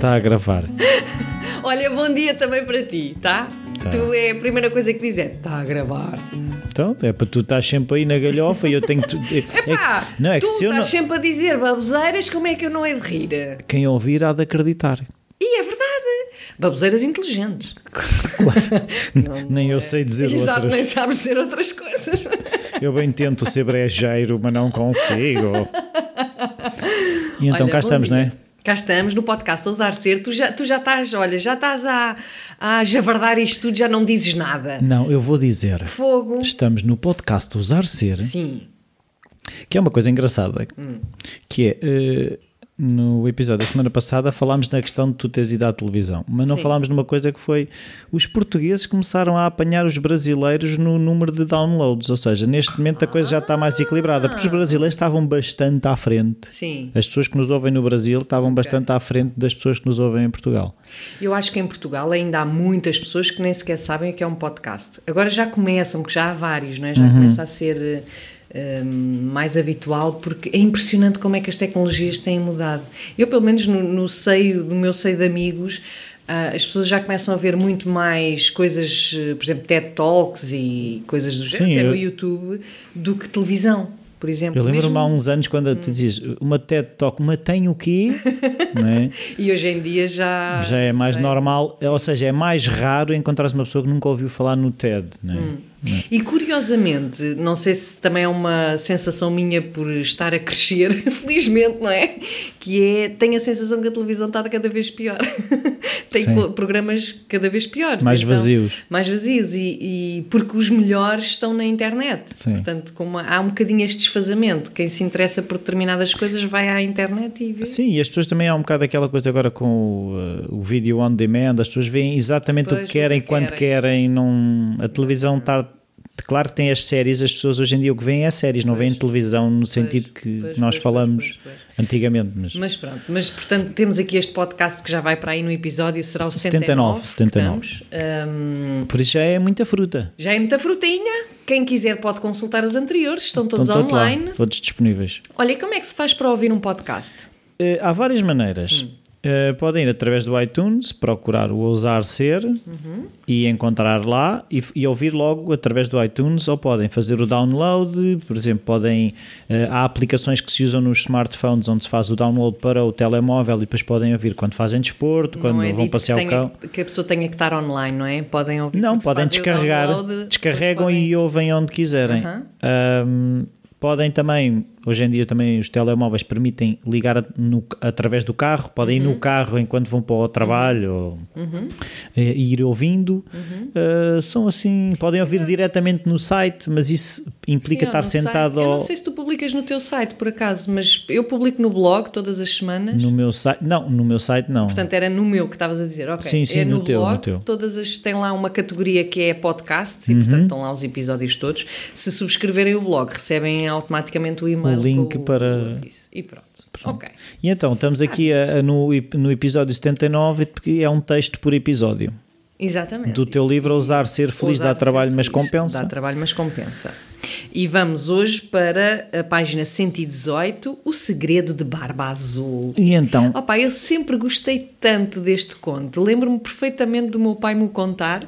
Está a gravar. Olha, bom dia também para ti, tá? Tá. Tu é a primeira coisa que diz é está a gravar. Então, é para tu estás sempre aí na galhofa e eu tenho que. É, Epá, que- não, é que tu se eu não. estás sempre a dizer baboseiras, como é que eu não hei de rir? Quem ouvir há de acreditar. E é verdade. Baboseiras inteligentes. Não- Nem não eu é. sei dizer Exato, outras. nem sabes dizer outras coisas. Eu bem tento ser brejeiro, mas não consigo. E então Olha, cá estamos, dia. não é? Cá estamos no podcast Ousar Ser. Tu já, tu já estás, olha, já estás a, a javardar isto tudo, já não dizes nada. Não, eu vou dizer. Fogo. Estamos no podcast Usar Ser, Sim. que é uma coisa engraçada, Hum. que é. eh, no episódio da semana passada falámos na questão de tu teres ido à televisão, mas não Sim. falámos numa coisa que foi os portugueses começaram a apanhar os brasileiros no número de downloads, ou seja, neste momento a coisa já está mais equilibrada, porque os brasileiros estavam bastante à frente. Sim. As pessoas que nos ouvem no Brasil estavam bastante à frente das pessoas que nos ouvem em Portugal. Eu acho que em Portugal ainda há muitas pessoas que nem sequer sabem o que é um podcast. Agora já começam, porque já há vários, não é? já começa a ser eh, hum, mais habitual, porque é impressionante como é que as tecnologias têm mudado. Eu, pelo menos no, no seio, no meu seio de amigos, ah, as pessoas já começam a ver muito mais coisas, eh, por exemplo, TED Talks e coisas do género, até no YouTube, do que televisão, por exemplo. Eu lembro-me Mesmo- há uns anos quando tu dizias uma TED Talk, uma tem o quê? é? E hoje em dia já... Já é mais já normal, ou seja, é mais raro encontrar uma pessoa que nunca ouviu falar no TED. Não é? E curiosamente, não sei se também é uma sensação minha por estar a crescer, felizmente, não é? Que é, tenho a sensação que a televisão está cada vez pior. Tem Sim. programas cada vez piores. Mais então, vazios. Mais vazios, e, e porque os melhores estão na internet. Sim. Portanto, como há um bocadinho este desfazamento, quem se interessa por determinadas coisas vai à internet e vê. Sim, e as pessoas também há um bocado aquela coisa agora com o, uh, o vídeo on demand, as pessoas veem exatamente o Pois, que querem, o que quando querem. não, a televisão está. Claro que tem as séries, as pessoas hoje em dia o que veem é séries, não veem televisão no sentido que pois, nós pois, falamos pois, pois, antigamente. Mas, Mas pronto, mas portanto temos aqui este podcast que já vai para aí no episódio, será o 79, 79. 79. que estamos. Hum, por isso já é muita fruta. já é muita frutinha. Quem quiser pode consultar as anteriores, estão todos Estão todos lá, online. todos disponíveis. Olha, e como é que se faz para ouvir um podcast? Eh, há várias maneiras. Hum. Eh, podem ir através do iTunes, procurar o Ousar Ser Uhum. e encontrar lá e, e ouvir logo através do iTunes ou podem fazer o download, por exemplo, podem eh, há aplicações que se usam nos smartphones onde se faz o download para o telemóvel e depois podem ouvir quando fazem desporto, quando não é vão passear o cão. que a pessoa tenha que estar online, não é? Podem ouvir. Não, quando podem descarregar, download, descarregam podem- e ouvem onde quiserem. Aham. Ahm, podem também, hoje em dia também os telemóveis permitem ligar no- através do carro, podem ir no Uhum. carro enquanto vão para o trabalho ou eh, ir ouvindo. Uhum. Ah, são assim, podem ouvir diretamente no site, mas isso implica estar sei. sentado Eu ao- não sei se tu publicas no teu site, por acaso, mas eu publico no blog todas as semanas. no meu site. Não, no meu site não. Portanto, era no meu que estavas a dizer, ok. Sim, sim, é no, no teu, blog, no teu. Uhum. todas as tem lá uma categoria que é podcast e portanto estão lá os episódios todos. Se subscreverem o blog, recebem automaticamente o e-mail. O link com para- com isso. E pronto. Ok. E então, estamos aqui a- a- no, no episódio 79, porque é um texto por episódio. Exatamente. Do teu livro Ousar Ser Feliz Ousar dá trabalho, mas feliz. compensa. Dá trabalho, mas compensa. E vamos hoje para a página 118, O Segredo de Barba Azul. E então, Opa, eu sempre gostei tanto deste conto. Lembro-me perfeitamente do meu pai me contar.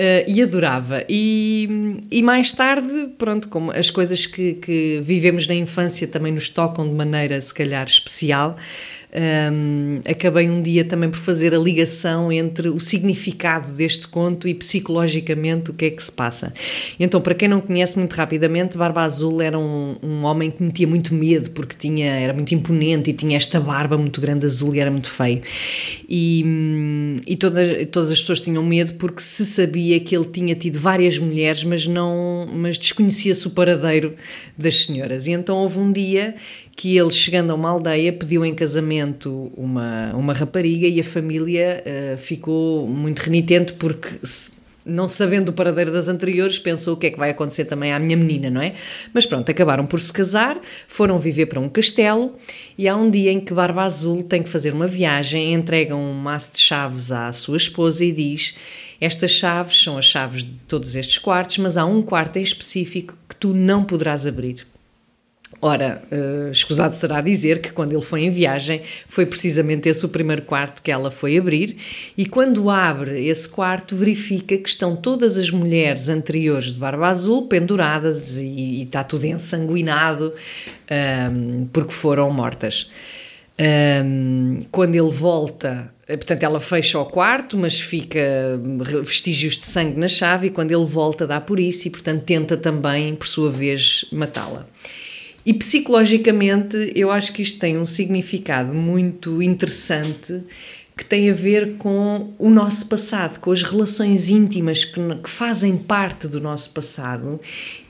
Eh, e adorava. E, e mais tarde, pronto, como as coisas que, que vivemos na infância também nos tocam de maneira, se calhar, especial, hum, acabei um dia também por fazer a ligação entre o significado deste conto e psicologicamente o que é que se passa. Então, para quem não conhece muito rapidamente, Barba Azul era um, um homem que metia muito medo porque tinha, era muito imponente e tinha esta barba muito grande azul e era muito feio. E, hum, e toda, todas as pessoas tinham medo porque se sabia que ele tinha tido várias mulheres, mas não, mas desconhecia-se o paradeiro das senhoras. E então houve um dia que ele, chegando a uma aldeia, pediu em casamento uma, uma rapariga e a família eh, ficou muito renitente porque se- não sabendo o paradeiro das anteriores, pensou o que é que vai acontecer também à minha menina, não é? Mas pronto, acabaram por se casar, foram viver para um castelo e há um dia em que Barba Azul tem que fazer uma viagem, entrega um maço de chaves à sua esposa e diz: Estas chaves são as chaves de todos estes quartos, mas há um quarto em específico que tu não poderás abrir. Ora, uh, escusado será dizer que quando ele foi em viagem foi precisamente esse o primeiro quarto que ela foi abrir e quando abre esse quarto verifica que estão todas as mulheres anteriores de barba azul penduradas e, e está tudo ensanguinado um, porque foram mortas. Um, quando ele volta, portanto, ela fecha o quarto, mas fica vestígios de sangue na chave, e quando ele volta, dá por isso, e portanto tenta também, por sua vez, matá-la. E psicologicamente, eu acho que isto tem um significado muito interessante que tem a ver com o nosso passado, com as relações íntimas que, que fazem parte do nosso passado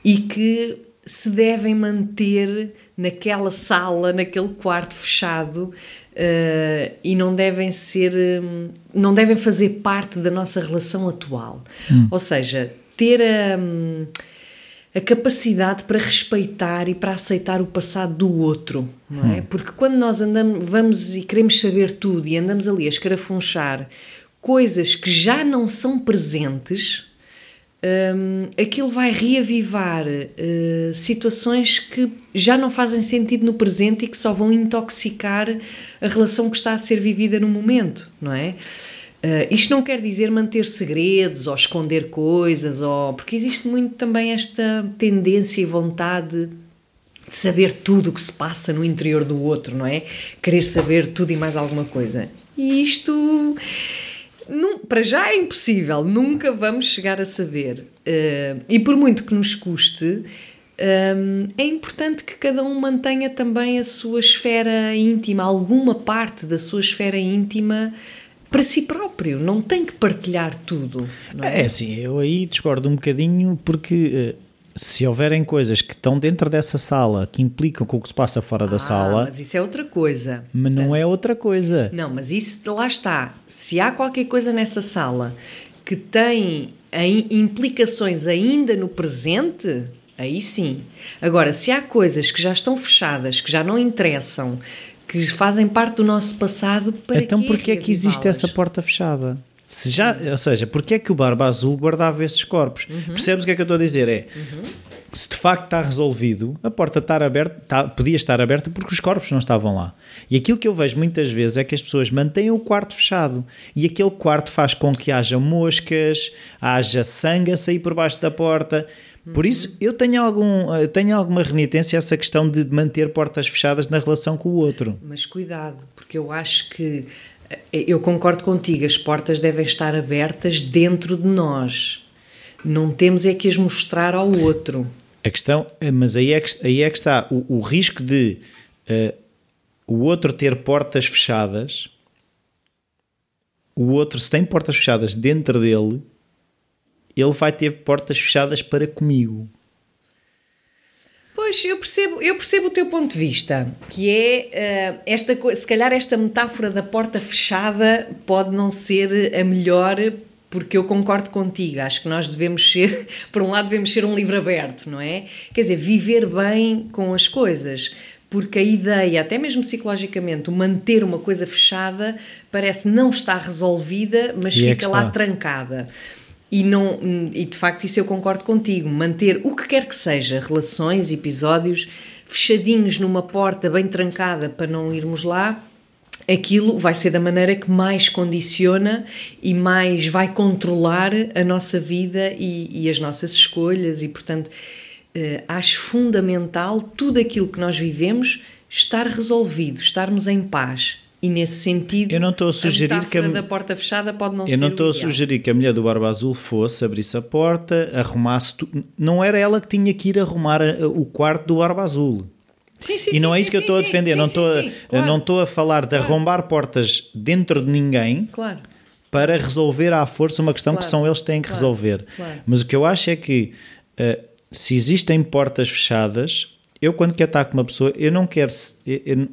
e que se devem manter naquela sala, naquele quarto fechado uh, e não devem ser, um, não devem fazer parte da nossa relação atual. Hum. Ou seja, ter a. Um, a capacidade para respeitar e para aceitar o passado do outro, não é? Hum. Porque quando nós andamos, vamos e queremos saber tudo e andamos ali a escarafunchar coisas que já não são presentes, um, aquilo vai reavivar uh, situações que já não fazem sentido no presente e que só vão intoxicar a relação que está a ser vivida no momento, não é? Uh, isto não quer dizer manter segredos ou esconder coisas, ou, porque existe muito também esta tendência e vontade de saber tudo o que se passa no interior do outro, não é? Querer saber tudo e mais alguma coisa. E isto, não, para já é impossível, nunca vamos chegar a saber. Uh, e por muito que nos custe, um, eh, é importante que cada um mantenha também a sua esfera íntima, alguma parte da sua esfera íntima para si próprio, não tem que partilhar tudo. é? é assim, eu aí discordo um bocadinho porque uh, se houverem coisas que estão dentro dessa sala que implicam com o que se passa fora ah, da sala. Mas isso é outra coisa. Mas não é outra coisa. Não, mas isso lá está. Se há qualquer coisa nessa sala que tem implicações ainda no presente, aí sim. Agora, se há coisas que já estão fechadas, que já não interessam, que fazem parte do nosso passado para Então porquê é que existe essa porta fechada? Se já, ou seja, porquê é que o Barba Azul guardava esses corpos? Uhum. Percebes o que é que eu estou a dizer? É, uhum. se de facto está resolvido, a porta estar aberta, está, podia estar aberta porque os corpos não estavam lá. E aquilo que eu vejo muitas vezes é que as pessoas mantêm o quarto fechado e aquele quarto faz com que haja moscas, haja sangue a sair por baixo da porta por isso, eu tenho, algum, eh, tenho alguma renitência a essa questão de manter portas fechadas na relação com o outro. Mas cuidado, porque eu acho que eh, eu concordo contigo, as portas devem estar abertas dentro de nós. Não temos é que as mostrar ao outro. A questão, eh, mas aí é que, aí é que está o, o risco de uh, o outro ter portas fechadas. O outro, se tem portas fechadas dentro dele, ele vai ter portas fechadas para comigo. Pois, eu percebo, eu percebo o teu ponto de vista, que é uh, esta se calhar esta metáfora da porta fechada pode não ser a melhor, porque eu concordo contigo, acho que nós devemos ser, por um lado devemos ser um livro aberto, não é? Quer dizer, viver bem com as coisas, porque a ideia, até mesmo psicologicamente, o manter uma coisa fechada parece não estar resolvida, mas e é fica é lá trancada. E, não, e de facto, isso eu concordo contigo. Manter o que quer que seja, relações, episódios, fechadinhos numa porta bem trancada para não irmos lá, aquilo vai ser da maneira que mais condiciona e mais vai controlar a nossa vida e, e as nossas escolhas. E, portanto, eh, acho fundamental tudo aquilo que nós vivemos estar resolvido, estarmos em paz e nesse sentido, eu não estou a sugerir a que a da porta fechada pode não eu ser. Eu não estou a sugerir que a mulher do Barba Azul fosse, abrisse a porta, arrumasse. Tu... Não era ela que tinha que ir arrumar o quarto do Barba Azul. Sim, sim, e não sim, é isso que eu estou a defender. não, estou a, claro. não estou a falar de claro. arrombar portas dentro de ninguém claro. para resolver à força uma questão que são eles que têm que resolver. Mas o que eu acho é que uh, se existem portas fechadas, eu quando quero estar com uma pessoa, eu não quero. Eu, eu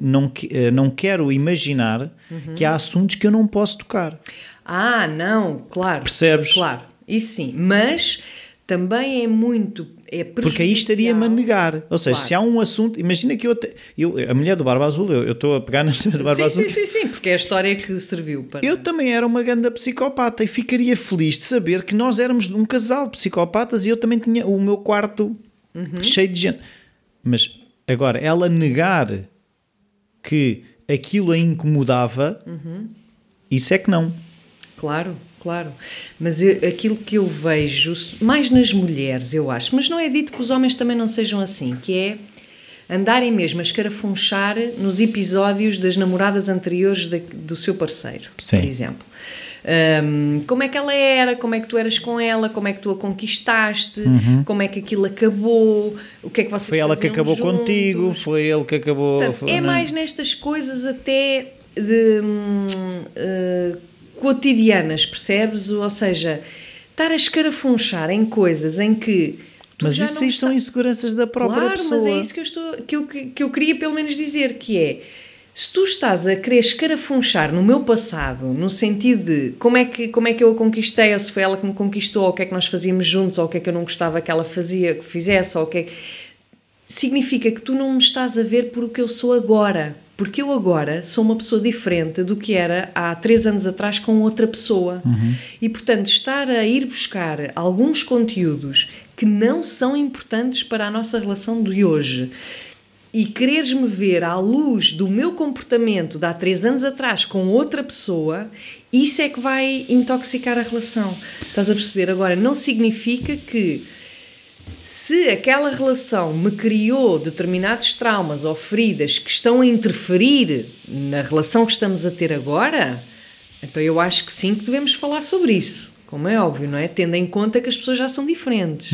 não, eh, não quero imaginar uhum. que há assuntos que eu não posso tocar. Ah, não, claro. Percebes? Claro, isso sim. Mas também é muito. É Porque aí estaria-me a negar. Ou seja, claro. se há um assunto. Imagina que eu, eu. A mulher do Barba Azul, eu, estou a pegar na história do Barba sim, Azul. Sim, sim, sim, porque é a história que serviu para. Eu também era uma grande psicopata e ficaria feliz de saber que nós éramos um casal de psicopatas e eu também tinha o meu quarto uhum. cheio de gente. Mas Agora, ela negar que aquilo a incomodava, isso é que não. Claro, claro. Mas eu- aquilo que eu vejo, mais nas mulheres, eu acho, mas não é dito que os homens também não sejam assim, que é andarem mesmo a escarafunchar nos episódios das namoradas anteriores da- do seu parceiro, Sim. por exemplo. Ahm, como é que ela era, como é que tu eras com ela, como é que tu a conquistaste, como é que aquilo acabou, o que é que vocês Uhum. Foi ela que acabou juntos. contigo, foi ele que acabou. Portanto, foi- é não mais nestas coisas até de, eh, cotidianas, percebes? Ou seja, estar a escarafunchar em coisas em que Mas isso aí está- são inseguranças da própria claro, pessoa. mas é isso que eu, estou, que, eu, que eu queria pelo menos dizer, que é se tu estás a querer escarafunchar no meu passado, no sentido de como é, que, como é que eu a conquistei, ou se foi ela que me conquistou, ou o que é que nós fazíamos juntos, ou o que é que eu não gostava que ela fazia, que fizesse, ou o que é significa que tu não me estás a ver por o que eu sou agora. Porque eu agora sou uma pessoa diferente do que era há três anos atrás com outra pessoa. E, portanto, estar a ir buscar alguns conteúdos que não são importantes para a nossa relação de hoje e quereres-me ver à luz do meu comportamento de há três anos atrás com outra pessoa, isso é que vai intoxicar a relação. Estás a perceber? Agora, não significa que se aquela relação me criou determinados traumas ou feridas que estão a interferir na relação que estamos a ter agora, então eu acho que sim que devemos falar sobre isso, como é óbvio, não é? Tendo em conta que as pessoas já são diferentes,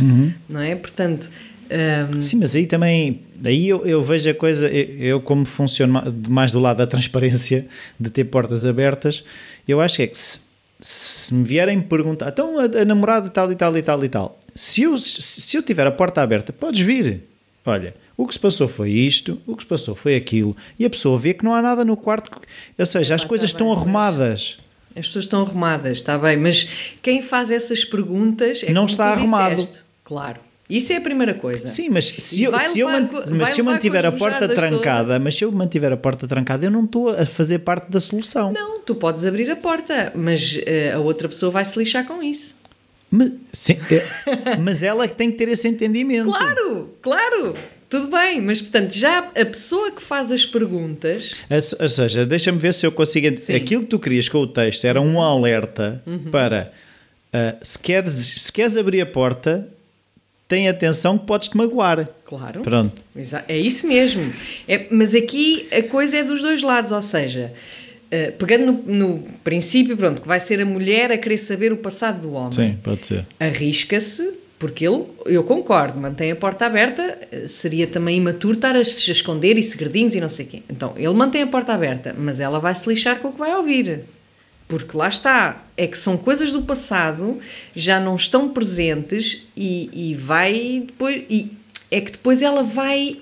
não é? Portanto, hum, Sim, mas aí também, aí eu, eu vejo a coisa, eu, eu como funciono ma- mais do lado da transparência, de ter portas abertas, eu acho que é que se, se me vierem perguntar, então a, a namorada tal e tal e tal e tal, se eu, se, eu tiver a porta aberta, podes vir. Olha, o que se passou foi isto, o que se passou foi aquilo, e a pessoa vê que não há nada no quarto, ou seja, as coisas tá estão arrumadas. as pessoas estão arrumadas, está bem, mas quem faz essas perguntas é Não está arrumado. disseste. Claro. Isso é a primeira coisa. Sim, mas se eu, se eu, levar mas se eu mantiver a porta trancada, mas se eu mantiver a porta trancada, eu não estou a fazer parte da solução. Não, tu podes abrir a porta, mas eh, a outra pessoa vai se lixar com isso. Mas, sim, mas ela é que tem que ter esse entendimento. Claro, claro, tudo bem, mas portanto, já a pessoa que faz as perguntas. Ou seja, deixa-me ver se eu consigo. Sim. Uhum. Aquilo que tu querias com o texto era um alerta para ah, se, queres, se queres abrir a porta, tem atenção que podes-te magoar. Claro. Pronto. É isso mesmo. É, mas aqui a coisa é dos dois lados, ou seja, eh, pegando no, no princípio, pronto, que vai ser a mulher a querer saber o passado do homem. Sim, pode ser. Arrisca-se, porque ele, eu concordo, mantém a porta aberta, eh, seria também imaturo estar a se esconder e segredinhos e não sei o quê. Então, ele mantém a porta aberta, mas ela vai se lixar com o que vai ouvir. Porque lá está, é que são coisas do passado, já não estão presentes e, e vai depois. E é que depois ela vai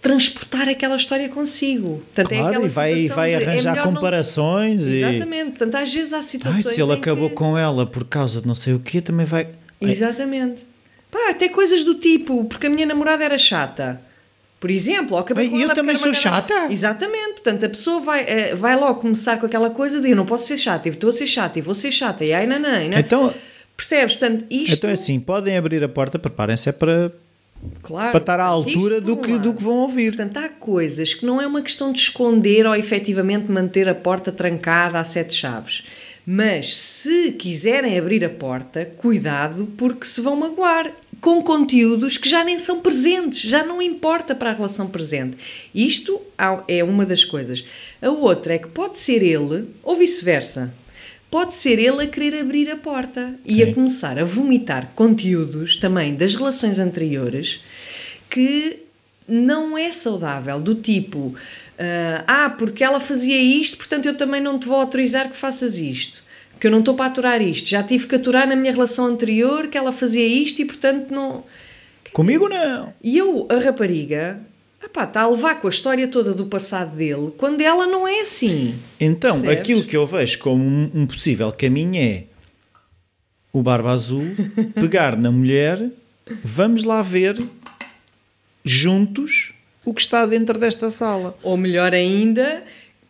transportar aquela história consigo. Portanto, é Claro, aquela e vai, vai de, é arranjar se- comparações e. Exatamente. Portanto, às vezes há Ai, situações. se ele acabou que... com ela por causa de não sei o quê, também vai. Ai, Exatamente. Pá, até coisas do tipo, porque a minha namorada era chata. Por exemplo, acabei Ai, com eu também sou chata? Exatamente. Portanto, a pessoa vai, eh, vai logo começar com aquela coisa de eu não posso ser chata, eu estou a ser chata, e vou ser chata, e ai, não, não, não. Então, Percebes? Portanto, isto... então é assim, podem abrir a porta, preparem-se é para, Claro, para estar à altura do que, do que vão ouvir. Portanto, há coisas que não é uma questão de esconder ou efetivamente manter a porta trancada a sete chaves. Mas se quiserem abrir a porta, cuidado porque se vão magoar com conteúdos que já nem são presentes, já não importa para a relação presente. Isto é uma das coisas. A outra é que pode ser ele ou vice-versa. Pode ser ele a querer abrir a porta e Sim. a começar a vomitar conteúdos também das relações anteriores que não é saudável, do tipo ah, ah, porque ela fazia isto, portanto eu também não te vou autorizar que faças isto. Que eu não estou para aturar isto. Já tive que aturar na minha relação anterior que ela fazia isto e portanto não. Comigo não. E eu, a rapariga, epá, está a levar com a história toda do passado dele quando ela não é assim. Então, Percebes? aquilo que eu vejo como um, um possível caminho é o Barba Azul pegar na mulher, vamos lá ver juntos o que está dentro desta sala. Ou melhor ainda,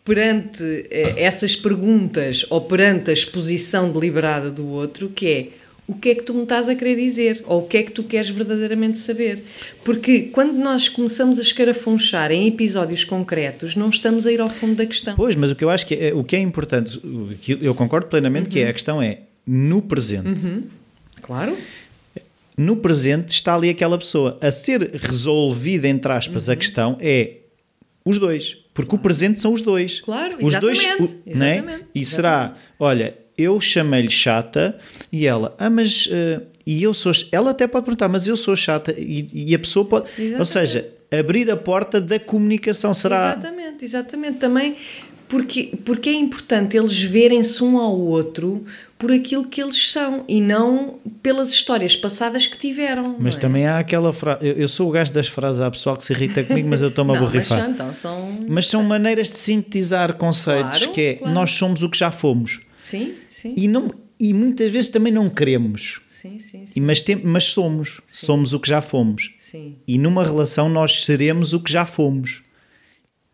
perante eh, essas perguntas ou perante a exposição deliberada do outro, que é o que é que tu me estás a querer dizer ou o que é que tu queres verdadeiramente saber. Porque quando nós começamos a escarafunchar em episódios concretos, não estamos a ir ao fundo da questão. Pois, mas o que eu acho que é, o que é importante, eu concordo plenamente uhum. que é, a questão é no presente. Uhum. Claro. No presente está ali aquela pessoa. A ser resolvida, entre aspas, uhum. a questão é os dois. Porque claro. o presente são os dois. Claro, os exatamente. Dois, o, exatamente. Né? E será, olha, eu chamei-lhe chata e ela, ah, mas. Uh, e eu sou. Ela até pode perguntar, mas eu sou chata e, e a pessoa pode. Exatamente. Ou seja, abrir a porta da comunicação será. Exatamente, exatamente. Também porque, porque é importante eles verem-se um ao outro por aquilo que eles são e não pelas histórias passadas que tiveram. Mas é? também há aquela frase. Eu, eu, sou o gajo das frases, há pessoal que se irrita comigo, mas eu estou-me a borrifar. Mas, então, são... mas são maneiras de sintetizar conceitos claro, que é claro. nós somos o que já fomos. Sim, sim. E, não, e muitas vezes também não queremos. Sim, sim, sim. Mas, tem, mas somos. Somos o que já fomos. Sim. E numa relação nós seremos o que já fomos.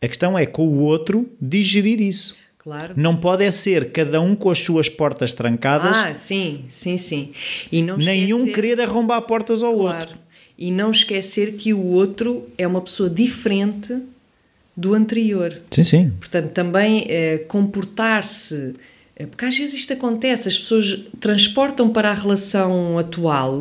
A questão é com o outro digerir isso. Claro. Não pode é ser cada um com as suas portas trancadas. Ah, sim, sim, sim. E não nenhum esquecer... querer arrombar portas ao claro. outro. E não esquecer que o outro é uma pessoa diferente do anterior. Sim, sim. Portanto, também eh, comportar-se. Eh, porque às vezes isto acontece, as pessoas transportam para a relação atual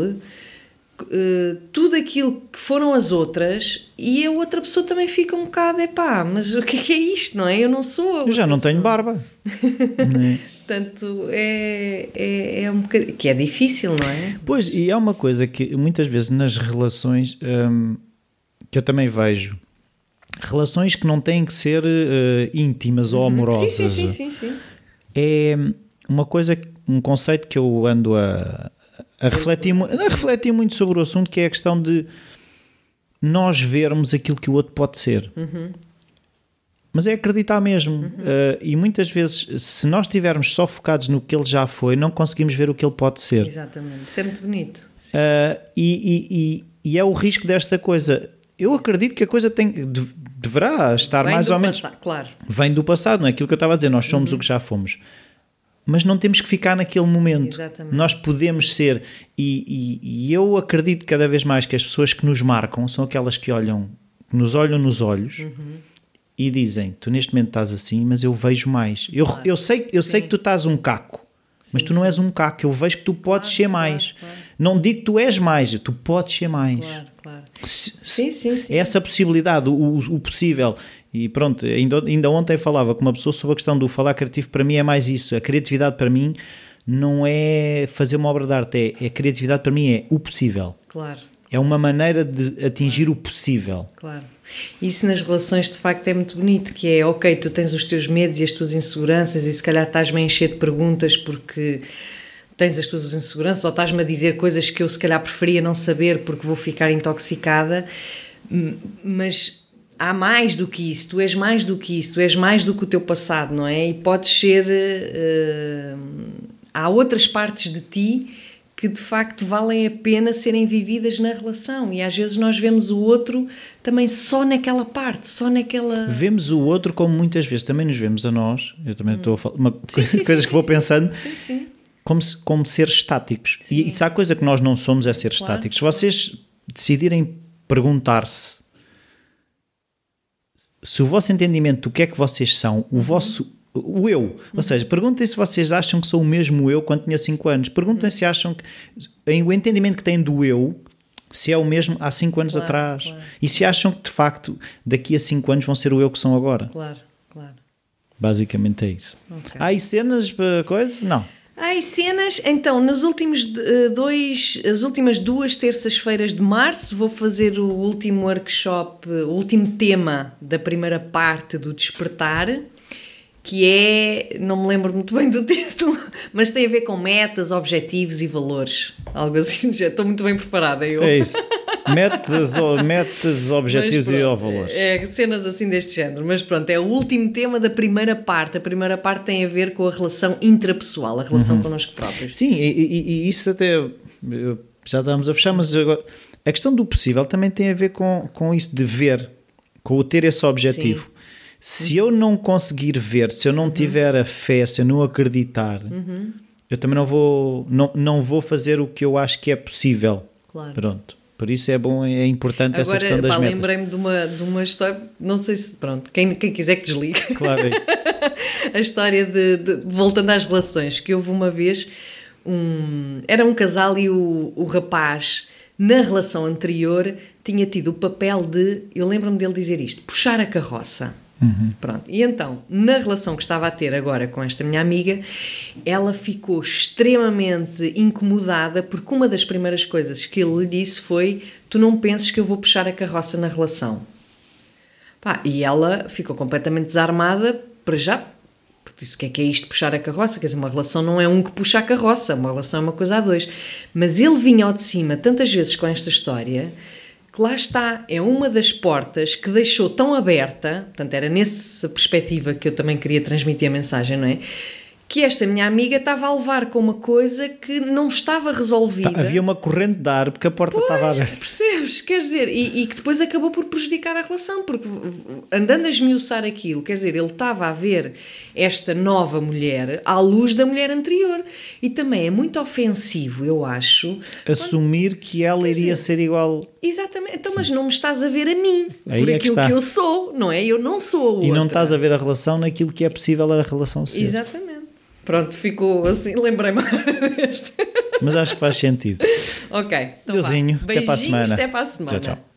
Uh, tudo aquilo que foram as outras e a outra pessoa também fica um bocado, é pá, mas o que é, que é isto, não é? Eu não sou. Eu já não tenho barba. Portanto, é, é, é um bocadinho, que é difícil, não é? Pois, e é uma coisa que muitas vezes nas relações hum, que eu também vejo, relações que não têm que ser uh, íntimas uhum. ou amorosas. Sim, sim, sim, sim, sim. É uma coisa, um conceito que eu ando a a refletir, a refletir muito sobre o assunto, que é a questão de nós vermos aquilo que o outro pode ser. Uhum. Mas é acreditar mesmo. Uhum. Uh, e muitas vezes, se nós estivermos só focados no que ele já foi, não conseguimos ver o que ele pode ser. Exatamente. Isso é muito bonito. Uh, e, e, e, e, é o risco desta coisa. Eu acredito que a coisa tem, de, deverá estar Vem mais ou menos. Passado, claro. Vem do passado, não é aquilo que eu estava a dizer. Nós somos uhum. o que já fomos mas não temos que ficar naquele momento. Exatamente. Nós podemos ser, e, e, e, eu acredito cada vez mais que as pessoas que nos marcam são aquelas que olham, que nos olham nos olhos uhum. e dizem: Tu neste momento estás assim, mas eu vejo mais. Eu, claro. eu, sei, eu sei que tu estás um caco, sim, mas tu não és um caco. Eu vejo que tu podes claro, ser mais. Claro, não digo que tu és mais, tu podes ser mais. Claro, claro. sim, sim, sim. Essa possibilidade, o, o possível. E pronto, ainda, ainda ontem falava com uma pessoa sobre a questão do falar criativo, para mim é mais isso. A criatividade para mim não é fazer uma obra de arte, é, é criatividade para mim é o possível. Claro. É uma maneira de atingir o possível. Claro. Isso nas relações de facto é muito bonito, que é ok, tu tens os teus medos e as tuas inseguranças e se calhar estás-me a encher de perguntas porque tens as tuas inseguranças ou estás-me a dizer coisas que eu se calhar preferia não saber porque vou ficar intoxicada, mas há mais do que isso, tu és mais do que isso, tu és mais do que o teu passado, não é? E podes ser. Uh, há outras partes de ti que de facto valem a pena serem vividas na relação e às vezes nós vemos o outro também só naquela parte, só naquela. Vemos o outro como muitas vezes também nos vemos a nós, eu também hum. estou a falar, uma, sim, sim, coisas sim, que vou pensando. Como, se, como seres estáticos. E, e se há coisa que nós não somos é ser claro, estáticos. Se vocês decidirem perguntar-se se o vosso entendimento do que é que vocês são, o vosso o eu, ou seja, perguntem se vocês acham que sou o mesmo eu quando tinha 5 anos. Perguntem se acham que o entendimento que têm do eu se é o mesmo há 5 anos claro, atrás. Claro. E se acham que de facto daqui a 5 anos vão ser o eu que são agora. Claro, claro. Basicamente é isso. Okay. Há aí cenas para coisas? Não. Ai, cenas. Então, nos últimos dois, as últimas duas terças-feiras de março, vou fazer o último workshop, o último tema da primeira parte do Despertar, que é, não me lembro muito bem do título, mas tem a ver com metas, objetivos e valores. Algo assim, já estou muito bem preparada. Eu. É isso. Metas, metas objetivos pronto, e valores. É, cenas assim deste género. Mas pronto, é o último tema da primeira parte. A primeira parte tem a ver com a relação intrapessoal, a relação uhum. connosco próprios. Sim, e, e, e isso até já estamos a fechar, mas agora a questão do possível também tem a ver com, com isso de ver, com o ter esse objetivo. Sim. Se eu não conseguir ver, se eu não uhum. tiver a fé, se eu não acreditar, uhum. eu também não vou, não, não vou fazer o que eu acho que é possível. Claro. Pronto. Por isso é bom, é importante essa Agora, questão das pá, metas. lembrei-me de uma, de uma história, não sei se, pronto, quem, quem quiser que desligue. Claro, é isso. a história de, de- voltando às relações, que houve uma vez um, era um casal e o, o rapaz na relação anterior tinha tido o papel de, eu lembro-me dele dizer isto, puxar a carroça. Pronto. E então, na relação que estava a ter agora com esta minha amiga, ela ficou extremamente incomodada porque uma das primeiras coisas que ele lhe disse foi: Tu não penses que eu vou puxar a carroça na relação. Pá, e ela ficou completamente desarmada para já. Porque disse: o que é que é isto puxar a carroça? Quer dizer, uma relação não é um que puxa a carroça, uma relação é uma coisa a dois. Mas ele vinha ao de cima tantas vezes com esta história que lá está, é uma das portas que deixou tão aberta, portanto, era nessa perspectiva que eu também queria transmitir a mensagem, não é? Que esta minha amiga estava a levar com uma coisa que não estava resolvida. Tá, Havia uma corrente de ar porque a porta estava aberta. Percebes? Quer dizer, e, e que depois acabou por prejudicar a relação, porque andando a esmiuçar aquilo, quer dizer, ele estava a ver esta nova mulher à luz da mulher anterior. E também é muito ofensivo, eu acho. Assumir que ela iria ser igual. Exatamente. Então, mas não me estás a ver a mim, Aí por é que aquilo está. que eu sou, não é? Eu não sou a E não outra. estás a ver a relação naquilo que é possível a relação ser. Exatamente. Pronto, ficou assim, lembrei-me deste. Mas acho que faz sentido. ok. Então. Deusinho, até para a semana. Até para a semana. Tchau, tchau.